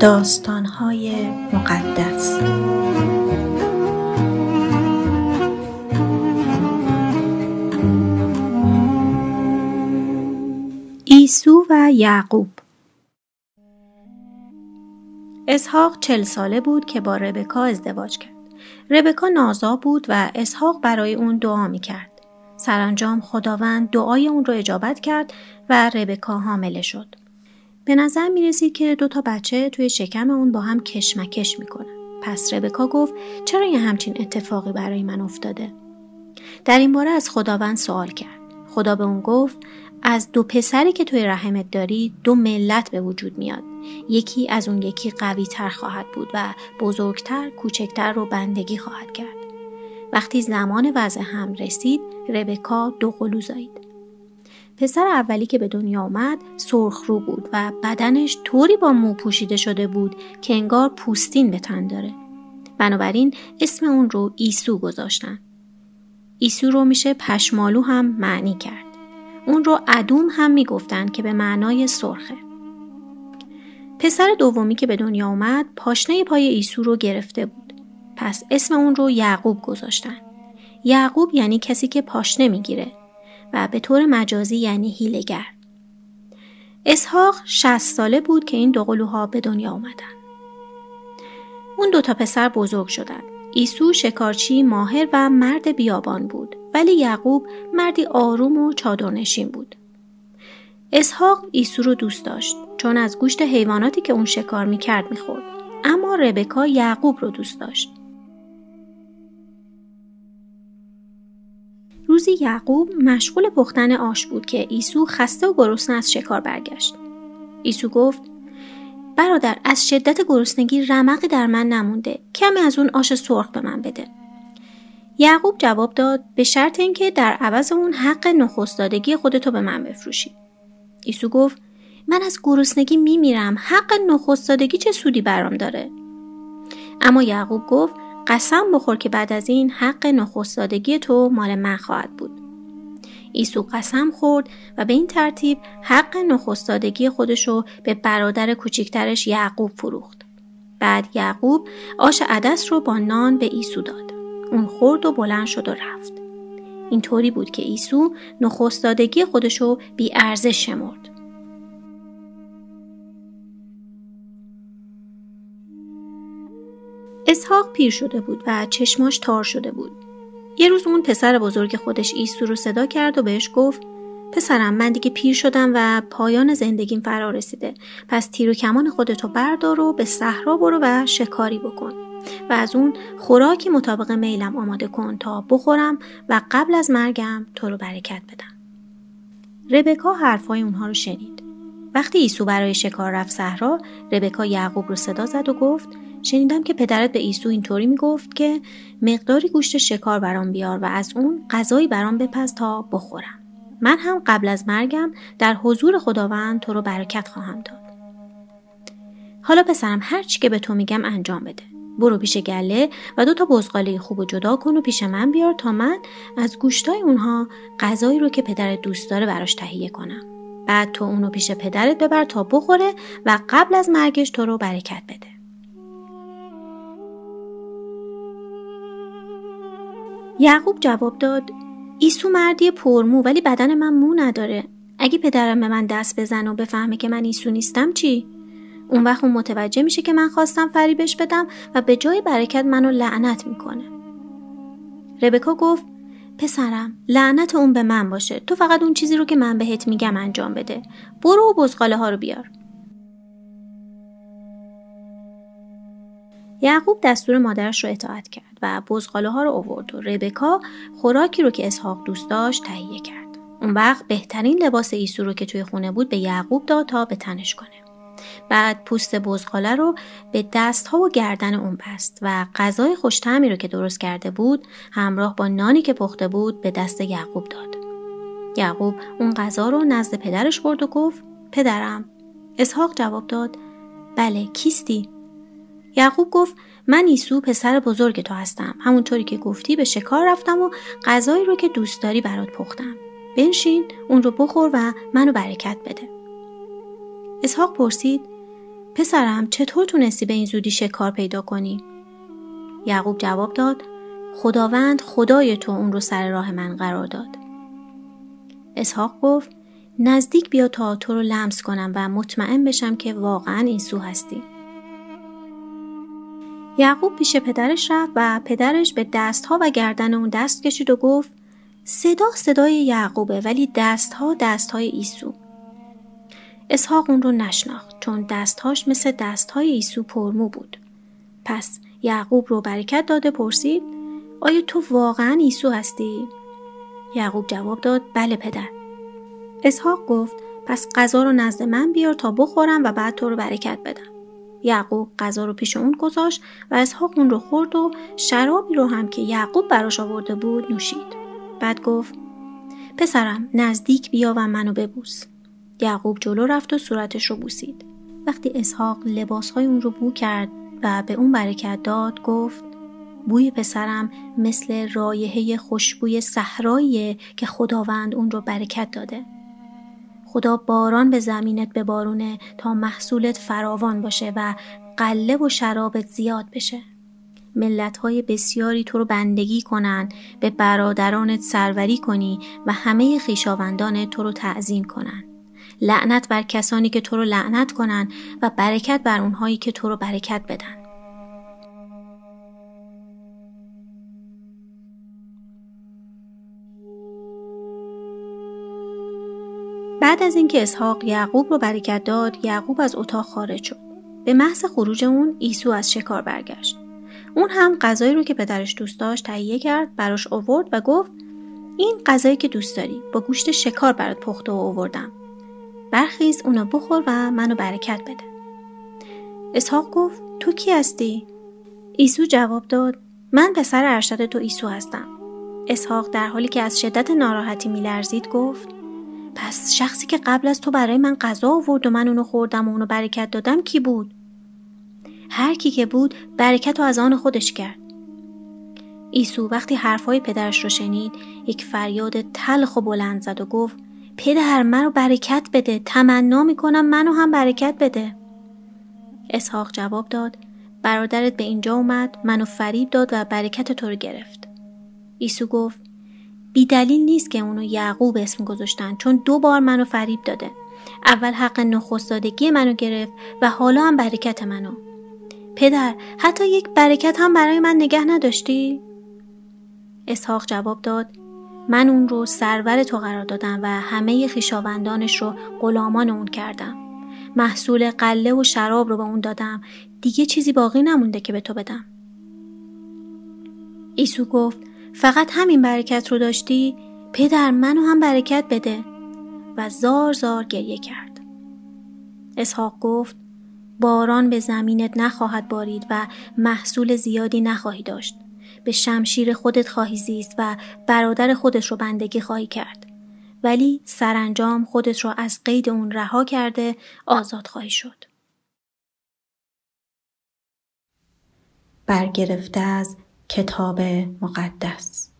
داستانهای مقدس ایسو و یعقوب اسحاق چل ساله بود که با ربکا ازدواج کرد. ربکا نازا بود و اسحاق برای اون دعا می کرد. سرانجام خداوند دعای اون رو اجابت کرد و ربکا حامله شد. به نظر می رسید که دو تا بچه توی شکم اون با هم کشمکش می‌کنن. پس ربکا گفت چرا یه همچین اتفاقی برای من افتاده؟ در این باره از خداوند سوال کرد. خدا به اون گفت از دو پسری که توی رحمت داری دو ملت به وجود میاد. یکی از اون یکی قوی تر خواهد بود و بزرگتر، کوچکتر رو بندگی خواهد کرد. وقتی زمان وضع هم رسید ربکا دو قلو زایید. پسر اولی که به دنیا آمد سرخ رو بود و بدنش طوری با مو پوشیده شده بود که انگار پوستین به تن داره. بنابراین اسم اون رو ایسو گذاشتن. ایسو رو میشه پشمالو هم معنی کرد. اون رو ادوم هم می‌گفتند که به معنای سرخه. پسر دومی که به دنیا آمد پاشنه پای ایسو رو گرفته بود. پس اسم اون رو یعقوب گذاشتن. یعقوب یعنی کسی که پاشنه می‌گیره و به طور مجازی یعنی هیلگر. اسحاق 60 ساله بود که این دو قلوها به دنیا آمدن. اون دو تا پسر بزرگ شدند. ایسو شکارچی ماهر و مرد بیابان بود ولی یعقوب مردی آروم و چادرنشین بود. اسحاق ایسو رو دوست داشت چون از گوشت حیواناتی که اون شکار می‌کرد می‌خورد اما ربکا یعقوب رو دوست داشت. روزی یعقوب مشغول پختن آش بود که ایسو خسته و گرسنه از شکار برگشت. ایسو گفت برادر از شدت گرسنگی رمقی در من نمونده. کمی از اون آش سرخ به من بده. یعقوب جواب داد به شرط اینکه در عوض اون حق نخستادگی خودتو به من بفروشی. ایسو گفت من از گرسنگی میمیرم. حق نخستادگی چه سودی برام داره؟ اما یعقوب گفت قسم بخور که بعد از این حق نخستادگی تو مال من خواهد بود ایسو قسم خورد و به این ترتیب حق نخستادگی خودشو به برادر کوچکترش یعقوب فروخت. بعد یعقوب آش عدس رو با نان به ایسو داد. اون خورد و بلند شد و رفت. اینطوری بود که ایسو نخستادگی خودشو بی ارزش شمرد. اسحاق پیر شده بود و چشماش تار شده بود. یه روز اون پسر بزرگ خودش ایسو رو صدا کرد و بهش گفت پسرم من دیگه پیر شدم و پایان زندگیم فرا رسیده. پس تیر و کمان خودتو بردار و به صحرا برو و شکاری بکن. و از اون خوراکی مطابق میلم آماده کن تا بخورم و قبل از مرگم تو رو برکت بدم. ربکا حرفای اونها رو شنید. وقتی ایسو برای شکار رفت صحرا ربکا یعقوب رو صدا زد و گفت شنیدم که پدرت به ایسو اینطوری می‌گفت که مقداری گوشت شکار برام بیار و از اون غذایی برام بپز تا بخورم. من هم قبل از مرگم در حضور خداوند تو رو برکت خواهم داد. حالا پسرم هر چی که به تو میگم انجام بده. برو پیش گله و دو تا بزغاله خوب و جدا کن و پیش من بیار تا من از گوشتای اونها غذایی رو که پدرت دوست داره براش تهیه کنم. بعد تو اونو پیش پدرت ببر تا بخوره و قبل از مرگش تو رو برکت بده. یعقوب جواب داد ایسو مردی پرمو ولی بدن من مو نداره. اگه پدرم به من دست بزنه و بفهمه که من ایسو نیستم چی؟ اون وقت اون متوجه میشه که من خواستم فریبش بدم و به جای برکت منو لعنت می‌کنه. ربکا گفت پسرم لعنت اون به من باشه تو فقط اون چیزی رو که من بهت میگم انجام بده برو و بزغاله ها رو بیار یعقوب دستور مادرش رو اطاعت کرد و بزغاله ها رو آورد و ربکا خوراکی رو که اسحاق دوست داشت تهیه کرد. اون وقت بهترین لباس ایسو رو که توی خونه بود به یعقوب داد تا به تنش کنه. بعد پوست بزغاله رو به دست ها و گردن اون بست و غذای خوشتمی رو که درست کرده بود همراه با نانی که پخته بود به دست یعقوب داد. یعقوب اون غذا رو نزد پدرش برد و گفت پدرم. اسحاق جواب داد بله کیستی. یعقوب گفت من ایسو پسر بزرگ تو هستم. همونطوری که گفتی به شکار رفتم و غذایی رو که دوست داری برات پختم. بنشین اون رو بخور و منو برکت بده. اسحاق پرسید پسرم چطور تونستی به این زودی شکار پیدا کنی؟ یعقوب جواب داد خداوند خدای تو اون رو سر راه من قرار داد. اسحاق گفت نزدیک بیا تا تو رو لمس کنم و مطمئن بشم که واقعا این سو هستی. یعقوب پیش پدرش رفت و پدرش به دستها و گردن اون دست کشید و گفت صدا صدای یعقوبه ولی دستها دستهای ایسو. اسحاق اون رو نشناخت چون دستهاش مثل دستهای ایسو پرمو بود. پس یعقوب رو برکت داده پرسید آیا تو واقعا ایسو هستی؟ یعقوب جواب داد بله پدر. اسحاق گفت پس غذا رو نزد من بیار تا بخورم و بعد تو رو برکت بدم. یعقوب غذا رو پیش اون گذاشت و اسحاق اون رو خورد و شرابی رو هم که یعقوب براش آورده بود نوشید. بعد گفت پسرم نزدیک بیا و منو ببوس. یعقوب جلو رفت و صورتش رو بوسید. وقتی اسحاق لباسهای اون رو بو کرد و به اون برکت داد گفت بوی پسرم مثل رایحه خوشبوی صحراییه که خداوند اون رو برکت داده. خدا باران به زمینت ببارونه تا محصولت فراوان باشه و قله و شرابت زیاد بشه. ملت های بسیاری تو رو بندگی کنن به برادرانت سروری کنی و همه خیشاوندان تو رو تعظیم کنن. لعنت بر کسانی که تو رو لعنت کنن و برکت بر اونهایی که تو رو برکت بدن. بعد از اینکه اسحاق یعقوب رو برکت داد یعقوب از اتاق خارج شد. به محض خروج اون ایسو از شکار برگشت. اون هم غذایی رو که پدرش دوست داشت تهیه کرد براش آورد و گفت این غذایی که دوست داری با گوشت شکار برات پخته و آوردم. برخیز اونو بخور و منو برکت بده. اسحاق گفت تو کی هستی؟ ایسو جواب داد من پسر ارشد تو ایسو هستم. اسحاق در حالی که از شدت ناراحتی میلرزید گفت پس شخصی که قبل از تو برای من غذا آورد و من اونو خوردم و اونو برکت دادم کی بود؟ هر کی که بود برکت رو از آن خودش کرد. ایسو وقتی حرفهای پدرش رو شنید یک فریاد تلخ و بلند زد و گفت پدر منو برکت بده. تمنا می‌کنم منو هم برکت بده. اسحاق جواب داد. برادرت به اینجا اومد منو فریب داد و برکت تو رو گرفت. ایسو گفت بی دلیل نیست که اونو یعقوب اسم گذاشتن چون دو بار منو فریب داده. اول حق نخستادگی منو گرفت و حالا هم برکت منو. پدر حتی یک برکت هم برای من نگه نداشتی؟ اسحاق جواب داد من اون رو سرور تو قرار دادم و همه خیشاوندانش رو غلامان اون کردم. محصول قله و شراب رو به اون دادم. دیگه چیزی باقی نمونده که به تو بدم. ایسو گفت فقط همین برکت رو داشتی؟ پدر منو هم برکت بده. و زار زار گریه کرد. اسحاق گفت باران به زمینت نخواهد بارید و محصول زیادی نخواهی داشت. به شمشیر خودت خواهی زیست و برادر خودش رو بندگی خواهی کرد. ولی سرانجام خودت رو از قید اون رها کرده آزاد خواهی شد. برگرفته از کتاب مقدس.